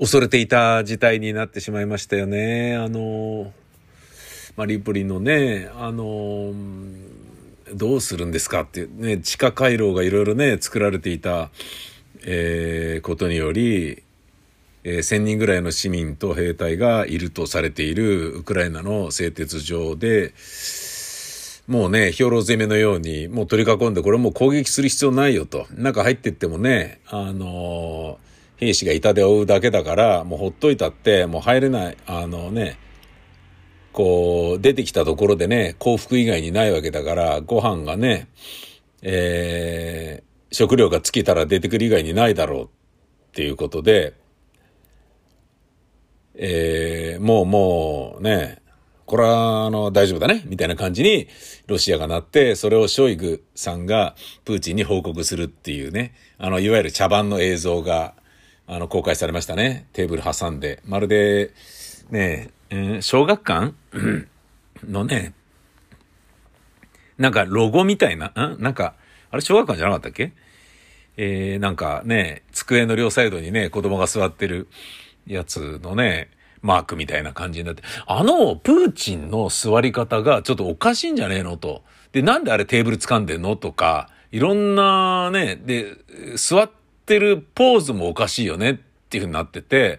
恐れていた事態になってしまいましたよね。あの、マリウポリのね、あの、どうするんですかっていうね、地下回廊がいろいろね、作られていた、えー、ことにより、えー、1000人ぐらいの市民と兵隊がいるとされているウクライナの製鉄所で、もうね、兵糧攻めのように、もう取り囲んで、これもう攻撃する必要ないよと。中入ってってもね、あのー、兵士が板で追うだけだから、もうほっといたって、もう入れない、あのね、こう、出てきたところでね、幸福以外にないわけだから、ご飯がね、えー、食料が尽きたら出てくる以外にないだろうっていうことで、えー、もうもうね、これはあの大丈夫だね、みたいな感じにロシアがなって、それをショイグさんがプーチンに報告するっていうね、あの、いわゆる茶番の映像が、あの、公開されましたね。テーブル挟んで。まるで、ねえ、ー、小学館？のね、なんかロゴみたいな、ん？なんか、あれ小学館じゃなかったっけ？えー、なんかね、机の両サイドにね、子供が座ってるやつのね、マークみたいな感じになって、あの、プーチンの座り方がちょっとおかしいんじゃねえのと。で、なんであれテーブル掴んでんの？とか、いろんなね、で、座ってるポーズもおかしいよねっていう風になってて、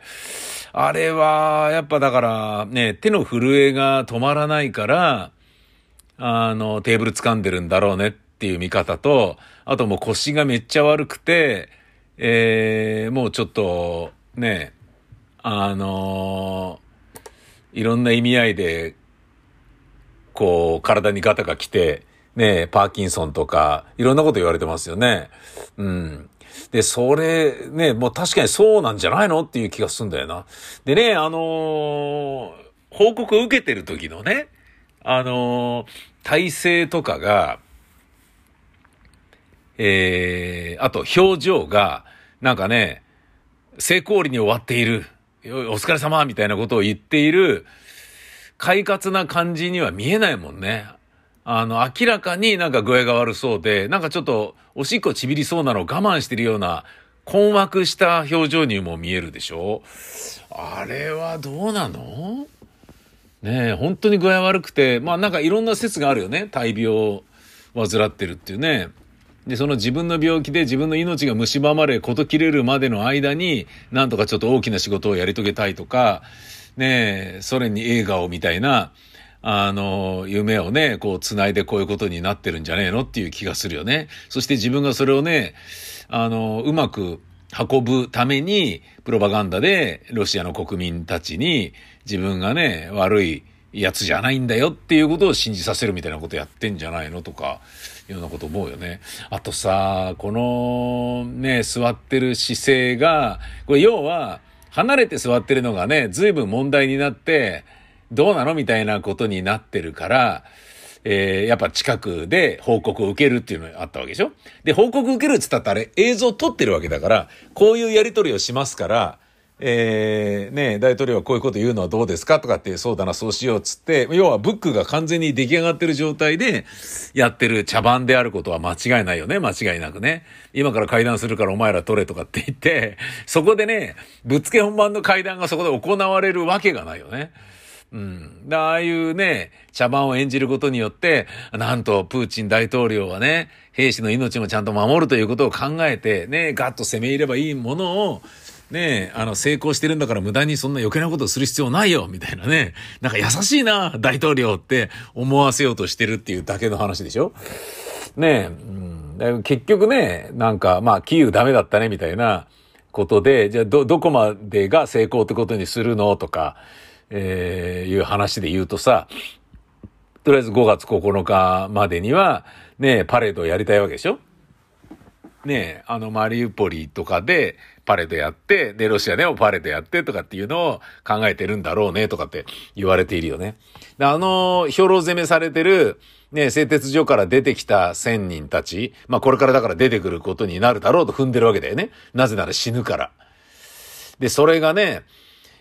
あれは、やっぱだからね、手の震えが止まらないから、あの、テーブル掴んでるんだろうねっていう見方と、あともう腰がめっちゃ悪くて、えー、もうちょっと、ね、あのー、いろんな意味合いで、こう、体にガタが来て、ね、パーキンソンとか、いろんなこと言われてますよね。うん。で、それ、ね、もう確かにそうなんじゃないのっていう気がするんだよな。でね、あのー、報告を受けてる時のね、あのー、体勢とかが、えー、あと表情が、なんかね、成功裏に終わっている。お疲れ様みたいなことを言っている、快活な感じには見えないもんね。あの、明らかになんか具合が悪そうで、なんかちょっとおしっこちびりそうなのを我慢してるような、困惑した表情にも見えるでしょ？あれはどうなの？ねえ、本当に具合悪くて、まあなんかいろんな説があるよね。大病を患ってるっていうね。で、その自分の病気で自分の命が蝕まれ、こと切れるまでの間に、なんとかちょっと大きな仕事をやり遂げたいとか、ねえ、ソ連に映画をみたいな、あの、夢をね、こう繋いでこういうことになってるんじゃねえのっていう気がするよね。そして自分がそれをね、あの、うまく運ぶために、プロパガンダでロシアの国民たちに自分がね、悪いやつじゃないんだよっていうことを信じさせるみたいなことやってんじゃないのとか、いうようなこと思うよね。あとさ、このね、座ってる姿勢が、これ要は、離れて座ってるのがね、随分問題になって、どうなのみたいなことになってるから、えー、やっぱ近くで報告を受けるっていうのがあったわけでしょ？で、報告受けるって言ったってあれ映像撮ってるわけだから、こういうやり取りをしますから、えー、ね、大統領はこういうこと言うのはどうですかとかって、そうだな、そうしようっつって、要はブックが完全に出来上がってる状態でやってる茶番であることは間違いないよね、間違いなくね。今から会談するからお前ら取れとかって言って、そこでね、ぶっつけ本番の会談がそこで行われるわけがないよね。うん。でああいうね、茶番を演じることによって、なんとプーチン大統領はね、兵士の命もちゃんと守るということを考えて、ね、ガッと攻め入ればいいものを、ね、あの、成功してるんだから無駄にそんな余計なことをする必要ないよ、みたいなね。なんか優しいな、大統領って思わせようとしてるっていうだけの話でしょ？ねえ、うん、結局ね、なんか、まあ、キーウダメだったね、みたいなことで、じゃあ、ど、どこまでが成功ってことにするの？とか、えー、いう話で言うとさ、とりあえず5月9日までには、ね、パレードをやりたいわけでしょ？ね、あの、マリウポリとかでパレードやって、で、ロシアでもパレードやってとかっていうのを考えてるんだろうねとかって言われているよね。あの、兵糧攻めされてる、ね、製鉄所から出てきた千人たち、まあこれからだから出てくることになるだろうと踏んでるわけだよね。なぜなら死ぬから。で、それがね、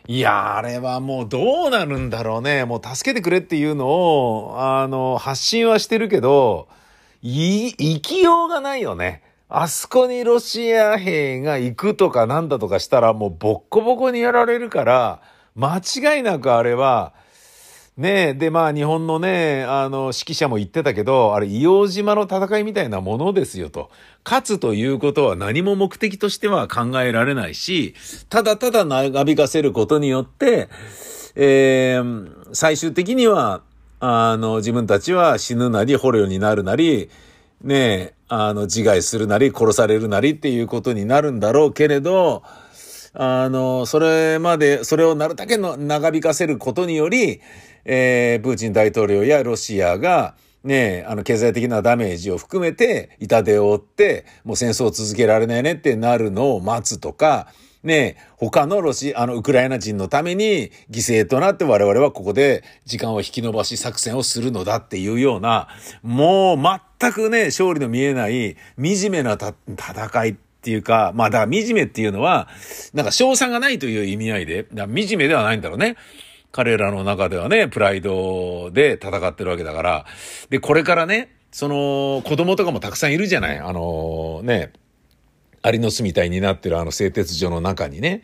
いや、あれはもうどうなるんだろうね。もう助けてくれっていうのを、あの、発信はしてるけど、い、生きようがないよね。あそこにロシア兵が行くとかなんだとかしたらもうボッコボコにやられるから、間違いなくあれは、ねえ、でまあ日本のね、あの指揮者も言ってたけど、あれ硫黄島の戦いみたいなものですよと。勝つということは何も目的としては考えられないし、ただただ長引かせることによって、えー、最終的には、あの、自分たちは死ぬなり捕虜になるなり、ねえ、あの、自害するなり殺されるなりっていうことになるんだろうけれど、あの、それまで、それをなるだけの長引かせることにより、えー、プーチン大統領やロシアが、ね、あの、経済的なダメージを含めて、痛手を負って、もう戦争を続けられないねってなるのを待つとか、ね、他のロシア、あの、ウクライナ人のために犠牲となって我々はここで時間を引き延ばし作戦をするのだっていうような、もう全くね、勝利の見えない惨めな戦いっていうか、まあだから惨めっていうのは、なんか賞賛がないという意味合いで、だ惨めではないんだろうね。彼らの中ではね、プライドで戦ってるわけだから。で、これからね、その、子供とかもたくさんいるじゃないあのね、アリの巣みたいになってるあの製鉄所の中にね。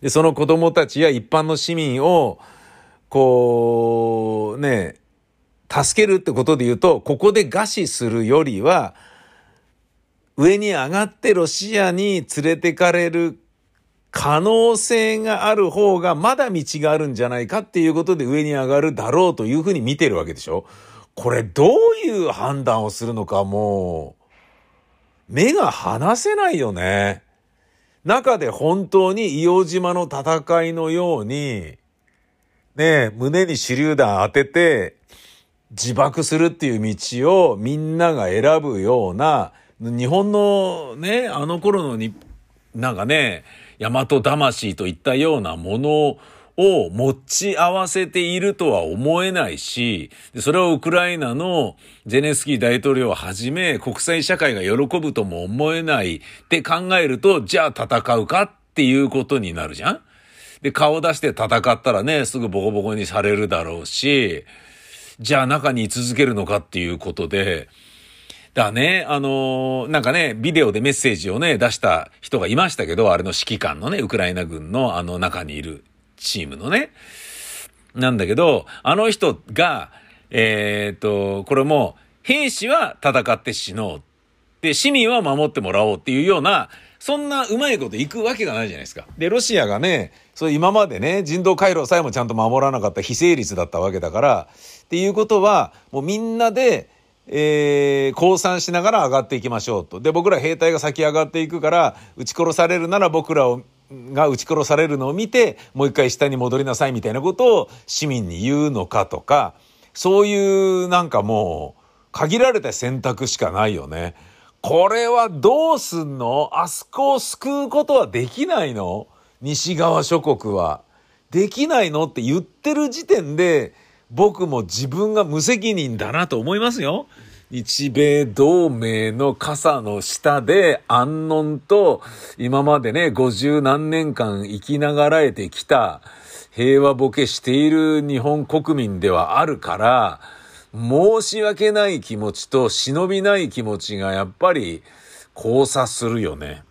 で、その子供たちや一般の市民を、こう、ね、助けるってことで言うと、ここで餓死するよりは、上に上がってロシアに連れてかれる可能性がある方がまだ道があるんじゃないかっていうことで上に上がるだろうというふうに見てるわけでしょこれどういう判断をするのかもう、目が離せないよね。中で本当に硫黄島の戦いのように、ね胸に手榴弾当てて自爆するっていう道をみんなが選ぶような、日本のね、あの頃のに、なんかね、大和魂といったようなものを持ち合わせているとは思えないし、それをウクライナのゼネスキー大統領をはじめ国際社会が喜ぶとも思えないって考えると、じゃあ戦うかっていうことになるじゃん。で、顔出して戦ったらね、すぐボコボコにされるだろうし、じゃあ中に居続けるのかっていうことで、だね、あのー、なんかね、ビデオでメッセージをね、出した人がいましたけど、あれの指揮官のね、ウクライナ軍のあの中にいるチームのね。なんだけど、あの人が、えー、っと、これも、兵士は戦って死のう。で、市民は守ってもらおうっていうような、そんなうまいこといくわけがないじゃないですか。で、ロシアがね、そう今までね、人道回廊さえもちゃんと守らなかった非成立だったわけだから、っていうことは、もうみんなで、えー、降参しながら上がっていきましょうと。で、僕ら兵隊が先上がっていくから、撃ち殺されるなら僕らを、が撃ち殺されるのを見て、もう一回下に戻りなさいみたいなことを市民に言うのかとか、そういうなんかもう、限られた選択しかないよね。これはどうすんの？あそこを救うことはできないの？西側諸国は。できないの？って言ってる時点で、僕も自分が無責任だなと思いますよ。日米同盟の傘の下で安穏と今までね、五十何年間生きながらえてきた平和ボケしている日本国民ではあるから、申し訳ない気持ちと忍びない気持ちがやっぱり交差するよね。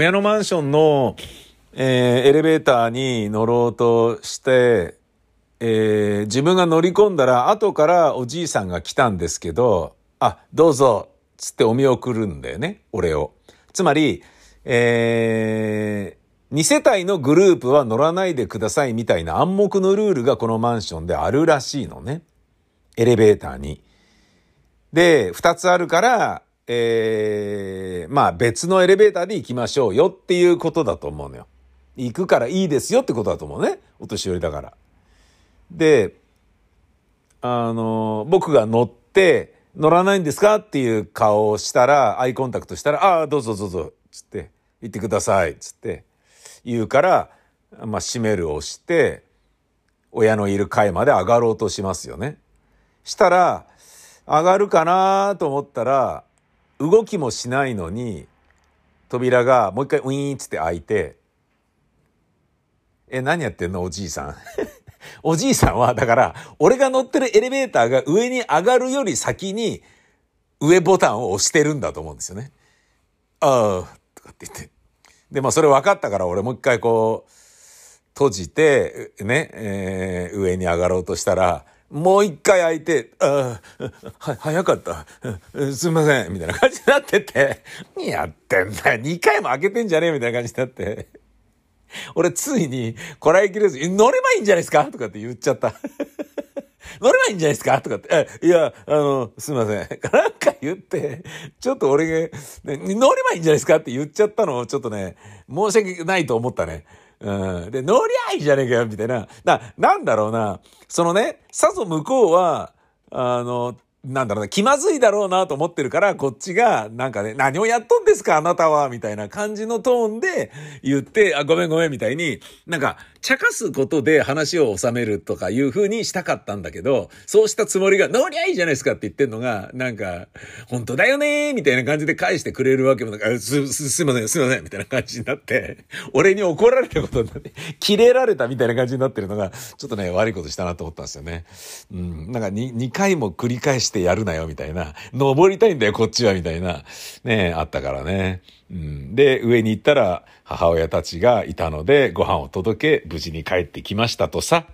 親のマンションの、えー、エレベーターに乗ろうとして、えー、自分が乗り込んだら、後からおじいさんが来たんですけど、あ、どうぞ、つってお見送るんだよね、俺を。つまり、えー、2世帯のグループは乗らないでくださいみたいな暗黙のルールがこのマンションであるらしいのね。エレベーターに。で、2つあるから、えー、まあ別のエレベーターで行きましょうよっていうことだと思うのよ。行くからいいですよってことだと思うね。お年寄りだから。で、あの、僕が乗って、乗らないんですかっていう顔をしたら、アイコンタクトしたら、ああ、どうぞどうぞ、つって、行ってください、つって、言うから、まあ、閉めるを押して、親のいる階まで上がろうとしますよね。したら、上がるかなと思ったら、動きもしないのに、扉がもう一回ウィーンつって開いて、え、何やってんの？おじいさん。おじいさんは、だから、俺が乗ってるエレベーターが上に上がるより先に、上ボタンを押してるんだと思うんですよね。ああ、とかって言って。で、まあそれ分かったから俺もう一回こう、閉じて、ね、えー、上に上がろうとしたら、もう一回開いて、ああ、早かった。すみません。みたいな感じになってて、何やってんだよ。二回も開けてんじゃねえみたいな感じになって。俺ついにこらえきれず、乗ればいいんじゃないですか？とかって言っちゃった。乗ればいいんじゃないですか？とかって、いや、あの、すいません。なんか言って、ちょっと俺が、乗ればいいんじゃないですか？って言っちゃったのをちょっとね、申し訳ないと思ったね。うん。で、乗りゃいいじゃねえかよ、みたいな。な、なんだろうな。そのね、さぞ向こうは、あの、なんだろうな、気まずいだろうなと思ってるから、こっちが、なんかね、何をやっとんですか、あなたは、みたいな感じのトーンで言って、あ、ごめんごめん、みたいに、なんか、茶化すことで話を収めるとかいう風にしたかったんだけど、そうしたつもりが、乗りゃいいじゃないですかって言ってんのが、なんか、本当だよねーみたいな感じで返してくれるわけもなく、す、す、すいません、すいません、みたいな感じになって、俺に怒られたことになって、キレられたみたいな感じになってるのが、ちょっとね、悪いことしたなと思ったんですよね。うん、なんか2、2回も繰り返してしてやるなよ、みたいな。登りたいんだよ、こっちは、みたいな。ね、あったからね。うん、で、上に行ったら母親たちがいたので、ご飯を届け、無事に帰ってきましたとさ。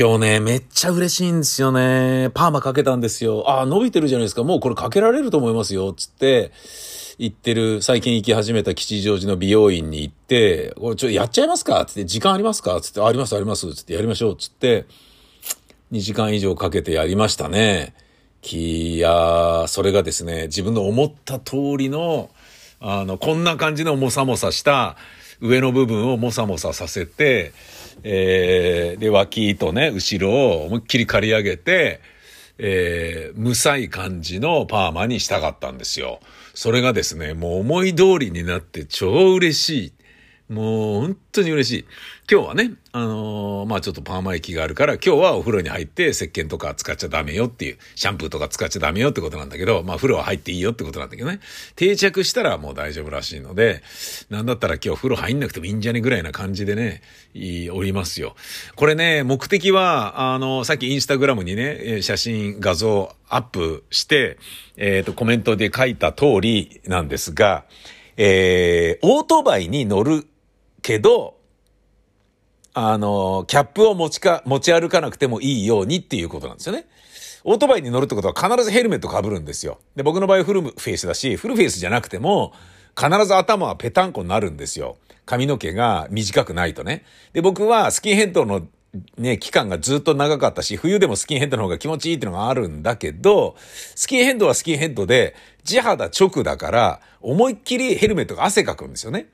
今日ね、めっちゃ嬉しいんですよね。パーマかけたんですよ。あ、伸びてるじゃないですか。もうこれかけられると思いますよ。つって、行ってる、最近行き始めた吉祥寺の美容院に行って、これちょ、やっちゃいますか？つって、時間ありますか？つって、ありますあります。つって、やりましょう。つって、2時間以上かけてやりましたね。いやそれがですね、自分の思った通りの、あの、こんな感じのもさもさした上の部分をもさもささせて、えー、で、脇とね、後ろを思いっきり刈り上げて、えー、無彩感じのパーマにしたかったんですよ。それがですね、もう思い通りになって超嬉しい。もう本当に嬉しい。今日はね、あのー、まあちょっとパーマ液があるから、今日はお風呂に入って石鹸とか使っちゃダメよっていう、シャンプーとか使っちゃダメよってことなんだけど、まあ風呂は入っていいよってことなんだけどね。定着したらもう大丈夫らしいので、なんだったら今日風呂入んなくてもいいんじゃねぐらいな感じでね、いおりますよ。これね、目的は、あの、さっきインスタグラムにね、写真、画像アップして、えっ、ー、と、コメントで書いた通りなんですが、えー、オートバイに乗るけど、あの、キャップを持ちか、持ち歩かなくてもいいようにっていうことなんですよね。オートバイに乗るってことは必ずヘルメット被るんですよ。で、僕の場合フルフェイスだし、フルフェイスじゃなくても、必ず頭はペタンコになるんですよ。髪の毛が短くないとね。で、僕はスキンヘッドのね、期間がずっと長かったし、冬でもスキンヘッドの方が気持ちいいっていうのがあるんだけど、スキンヘッドはスキンヘッドで、地肌直だから、思いっきりヘルメットが汗かくんですよね。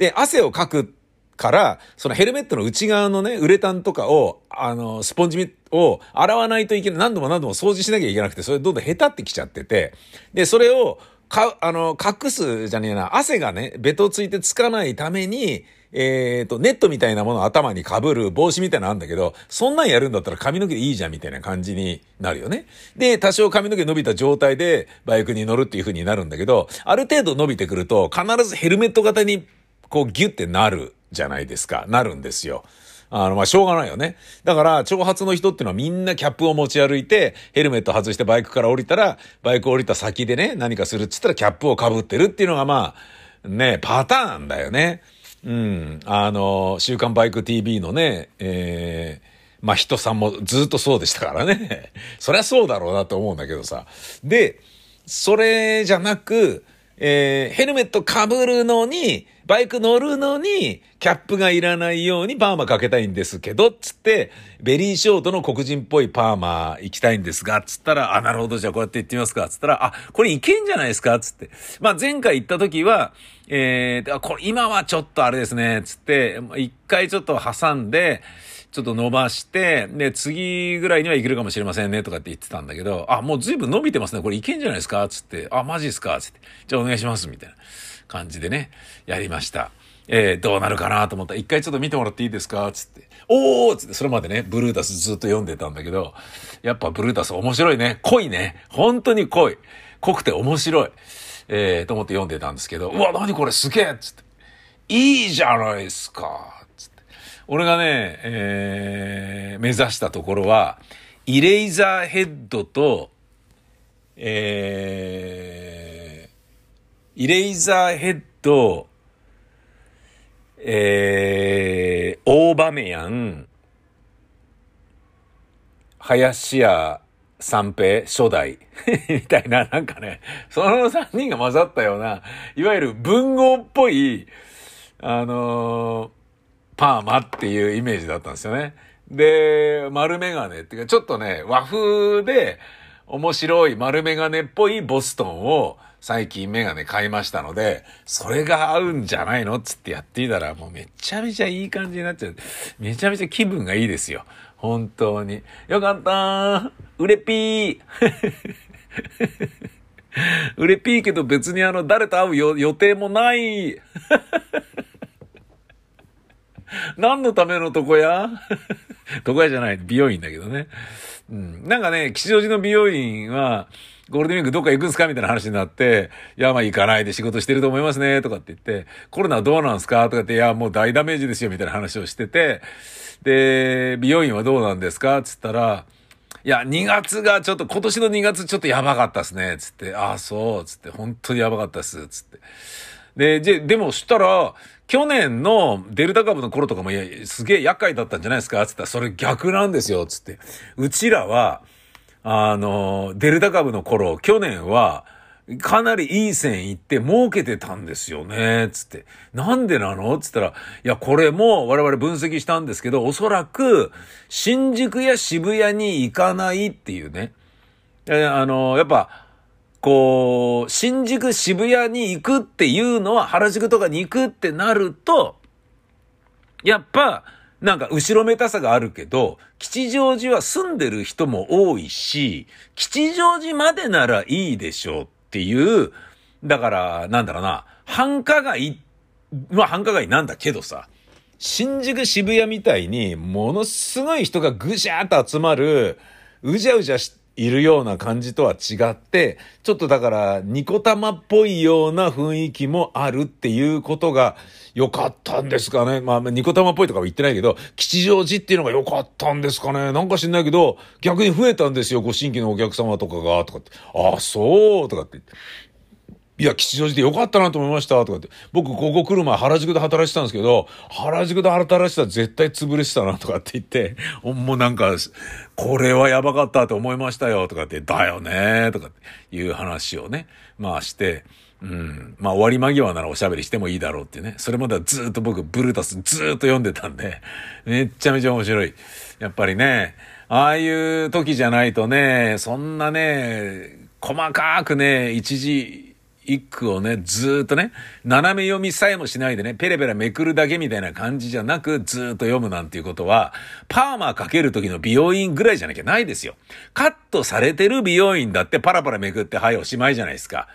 で、汗をかくから、そのヘルメットの内側のね、ウレタンとかを、あの、スポンジを洗わないといけない。何度も何度も掃除しなきゃいけなくて、それどんどん下手ってきちゃってて、で、それを、か、あの、隠すじゃねえな、汗がね、ベトついてつかないために、えっ、ー、と、ネットみたいなものを頭に被る帽子みたいなのあるんだけど、そんなんやるんだったら髪の毛でいいじゃんみたいな感じになるよね。で、多少髪の毛伸びた状態でバイクに乗るっていう風になるんだけど、ある程度伸びてくると、必ずヘルメット型にこうギュってなるじゃないですか。なるんですよ。あの、まあ、しょうがないよね。だから、長髪の人っていうのはみんなキャップを持ち歩いて、ヘルメット外してバイクから降りたら、バイク降りた先でね、何かするっつったらキャップを被ってるっていうのがまあ、ね、パターンだよね。うん。あの、週刊バイク TV のね、えー、まあ、人さんもずっとそうでしたからね。そりゃそうだろうなと思うんだけどさ。で、それじゃなく、えー、ヘルメット被るのに、バイク乗るのに、キャップがいらないようにパーマかけたいんですけど、つって、ベリーショートの黒人っぽいパーマ行きたいんですが、つったら、あ、なるほど、じゃあこうやって行ってみますか、つったら、あ、これいけんじゃないですか、つって。まあ、前回行った時は、えー、これ今はちょっとあれですね、つって、一回ちょっと挟んで、ちょっと伸ばして、で、次ぐらいにはいけるかもしれませんね、とかって言ってたんだけど、あ、もう随分伸びてますね、これいけんじゃないですか。つって、あ、マジですか。つって、じゃあお願いします、みたいな。感じでね、やりました。えー、どうなるかなと思ったら、一回ちょっと見てもらっていいですか？つって。おーつって、それまでね、ブルータスずっと読んでたんだけど、やっぱブルータス面白いね。濃いね。本当に濃い。濃くて面白い。えー、と思って読んでたんですけど、うわ、何これすげえつって。いいじゃないですかつって。俺がね、えー、目指したところは、イレイザーヘッドと、えー、イレイザーヘッド、えー、オーバメヤン、林家三平初代。みたいな、なんかね、その三人が混ざったような、いわゆる文豪っぽい、あのー、パーマっていうイメージだったんですよね。で、丸メガネっていうか、ちょっとね、和風で面白い丸メガネっぽいボストンを、最近メガネ買いましたので、それが合うんじゃないのつってやっていたら、もうめちゃめちゃいい感じになっちゃう。めちゃめちゃ気分がいいですよ。本当に。よかったー。うれぴー。うれぴーけど別にあの、誰と会う予定もない。何のための床屋？床屋じゃない、美容院だけどね。うん。なんかね、吉祥寺の美容院は、ゴールデンウィークどっか行くんすか？みたいな話になって、いや、まあ行かないで仕事してると思いますね、とかって言って、コロナどうなんすか？とかって、いや、もう大ダメージですよ、みたいな話をしてて、で、美容院はどうなんですか？つったら、いや、2月がちょっと、今年の2月ちょっとやばかったっすね、つって、ああ、そう、つって、本当にやばかったっす、つって。で、じゃ、でもしたら、去年のデルタ株の頃とかも、いや、すげえ厄介だったんじゃないですか？つったら、それ逆なんですよ、つって。うちらは、あの、デルタ株の頃、去年は、かなりいい線いって儲けてたんですよね、つって。なんでなの？つったら、いや、これも我々分析したんですけど、おそらく、新宿や渋谷に行かないっていうね。あの、やっぱ、こう、新宿渋谷に行くっていうのは、原宿とかに行くってなると、やっぱ、なんか後ろめたさがあるけど、吉祥寺は住んでる人も多いし、吉祥寺までならいいでしょうっていう、だから、なんだろうな、繁華街まあ繁華街なんだけどさ、新宿渋谷みたいにものすごい人がぐしゃーっと集まる、うじゃうじゃしいるような感じとは違って、ちょっとだからニコ玉っぽいような雰囲気もあるっていうことが良かったんですかね。まあ、ニコ玉っぽいとかは言ってないけど、吉祥寺っていうのが良かったんですかね。なんか知んないけど、逆に増えたんですよ、ご新規のお客様とかが、とかって。ああ、そう、とかっていや、吉祥寺でよかったなと思いました、とかって。僕、ここ来る前、原宿で働いてたんですけど、原宿で働いてたら絶対潰れてたな、とかって言って、もうなんか、これはやばかったと思いましたよ、とかって、だよね、とかっていう話をね、まあして、うん。まあ終わり間際ならおしゃべりしてもいいだろうってね。それまではずっと僕、ブルータスずっと読んでたんで、めっちゃめちゃ面白い。やっぱりね、ああいう時じゃないとね、そんなね、細かくね、一時、一句をね、ずっとね、斜め読みさえもしないでね、ペラペラめくるだけみたいな感じじゃなく、ずっと読むなんていうことは、パーマかける時の美容院ぐらいじゃなきゃないですよ。カットされてる美容院だってパラパラめくって、はい、おしまいじゃないですか。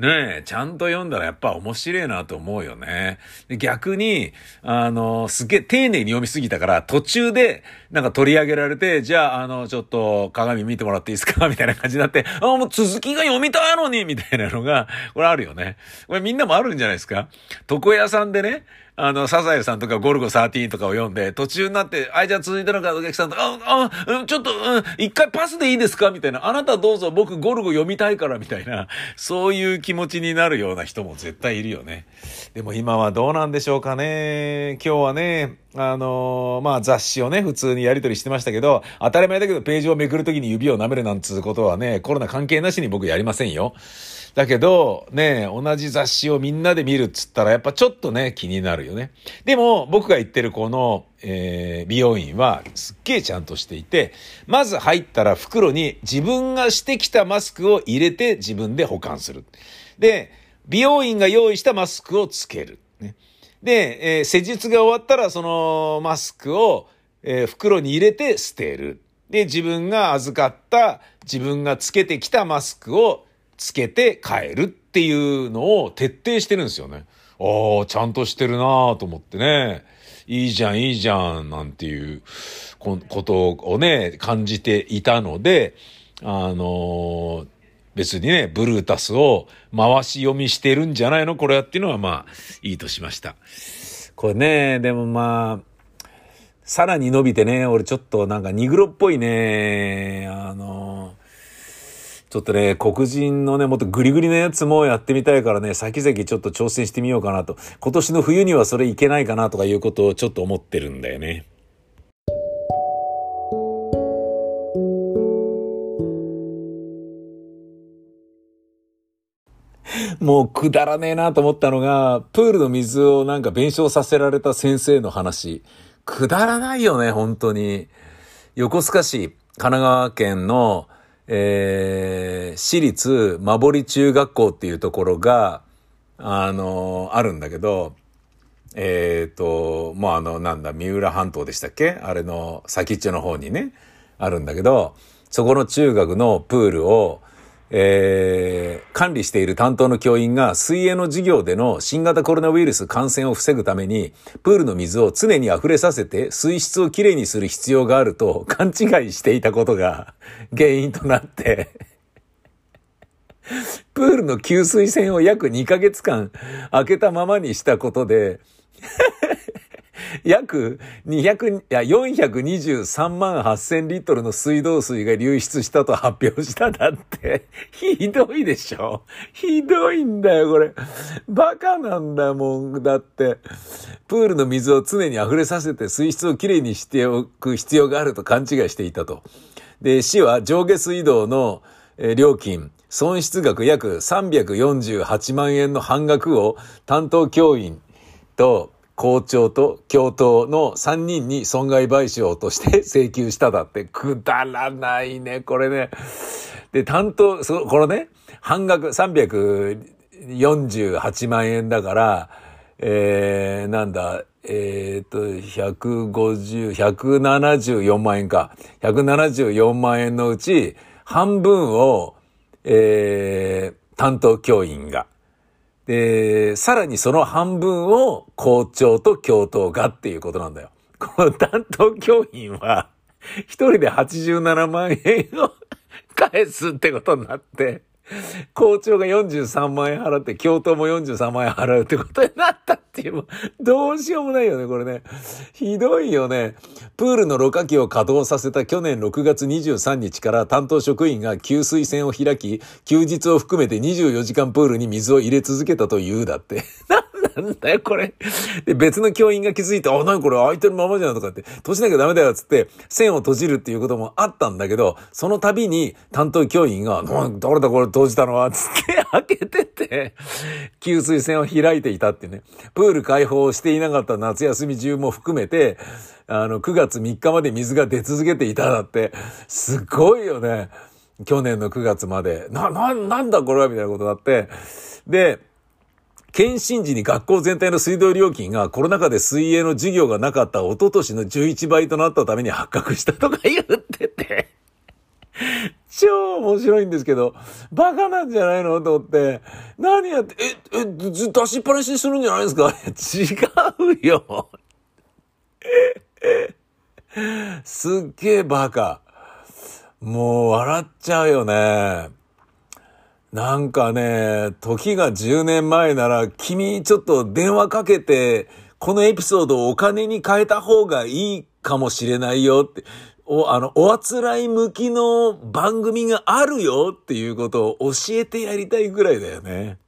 ねえ、ちゃんと読んだらやっぱ面白いなと思うよね。逆に、あの、すげえ丁寧に読みすぎたから、途中でなんか取り上げられて、じゃあ、あの、ちょっと鏡見てもらっていいですか？みたいな感じになって、あ、もう続きが読みたいのにみたいなのが、これあるよね。これみんなもあるんじゃないですか？床屋さんでね、あの、サザエさんとかゴルゴ13とかを読んで、途中になって、あい、じゃあ続いての方お客さんと、あ、あ、ちょっと、うん、一回パスでいいですかみたいな。あなたどうぞ僕ゴルゴ読みたいからみたいな、そういう気持ちになるような人も絶対いるよね。でも今はどうなんでしょうかね。今日はね、あのー、まあ雑誌をね、普通にやり取りしてましたけど、当たり前だけどページをめくるときに指を舐めるなんつうことはね、コロナ関係なしに僕やりませんよ。だけど、ね、同じ雑誌をみんなで見るっつったら、やっぱちょっとね、気になるよね。でも、僕が言ってるこの、えー、美容院は、すっげえちゃんとしていて、まず入ったら袋に自分がしてきたマスクを入れて自分で保管する。で、美容院が用意したマスクをつける。ね、で、えー、施術が終わったら、そのマスクを、えー、袋に入れて捨てる。で、自分が預かった、自分がつけてきたマスクをつけて帰るっていうのを徹底してるんですよね。ああ、ちゃんとしてるなと思ってね。いいじゃん、いいじゃん、なんていうことをね、感じていたので、あのー、別にね、ブルータスを回し読みしてるんじゃないのこれはっていうのはまあ、いいとしました。これね、でもまあ、さらに伸びてね、俺ちょっとなんかニグロっぽいね、あのーちょっとね、黒人のね、もっとグリグリのやつもやってみたいからね、先々ちょっと挑戦してみようかなと。今年の冬にはそれいけないかなとかいうことをちょっと思ってるんだよね。もうくだらねえなと思ったのが、プールの水をなんか弁償させられた先生の話。くだらないよね、本当に。横須賀市、神奈川県のえー、私立まぼり中学校っていうところが、あの、あるんだけど、えっ、ー、と、もうあの、なんだ、三浦半島でしたっけ？あれの先っちょの方にね、あるんだけど、そこの中学のプールを、えー、管理している担当の教員が水泳の授業での新型コロナウイルス感染を防ぐために、プールの水を常に溢れさせて水質をきれいにする必要があると勘違いしていたことが原因となってプールの給水栓を約2ヶ月間開けたままにしたことで約200、いや、423万8000リットルの水道水が流出したと発表しただって。ひどいでしょ？ひどいんだよ、これ。バカなんだもん。だって、プールの水を常に溢れさせて水質をきれいにしておく必要があると勘違いしていたと。で、市は上下水道の料金、損失額約348万円の半額を担当教員と校長と教頭の3人に損害賠償として 請求しただって、くだらないね、これね。で、担当、そこれね、半額348万円だから、えー、なんだ、えー、っと、150、174万円か。174万円のうち、半分を、えー、担当教員が。で、さらにその半分を校長と教頭がっていうことなんだよ。この担当教員は、一人で87万円を返すってことになって、校長が43万円払って、教頭も43万円払うってことになったっていう、どうしようもないよね、これね。ひどいよね。プールのろ過器を稼働させた去年6月23日から担当職員が給水栓を開き、休日を含めて24時間プールに水を入れ続けたというだって。なんだよ、これ。で、別の教員が気づいて、あ、なにこれ開いてるままじゃんとかって、閉じなきゃダメだよ、つって、線を閉じるっていうこともあったんだけど、その度に担当教員が、誰だこれ閉じたの？は、つって 開けてて、給水栓を開いていたってね。プール開放していなかった夏休み中も含めて、あの、9月3日まで水が出続けていただって、すごいよね。去年の9月まで。な、な、なんだこれ？はみたいなことがあって。で、検診時に学校全体の水道料金がコロナ禍で水泳の授業がなかった一昨年の11倍となったために発覚したとか言ってて。超面白いんですけど、バカなんじゃないの？と思って、何やって、え、え、ず出しっぱなしにするんじゃないですか？違うよ。すっげえバカ。もう笑っちゃうよね。なんかね、時が10年前なら、君ちょっと電話かけて、このエピソードをお金に変えた方がいいかもしれないよって、お、あの、おあつらい向きの番組があるよっていうことを教えてやりたいぐらいだよね。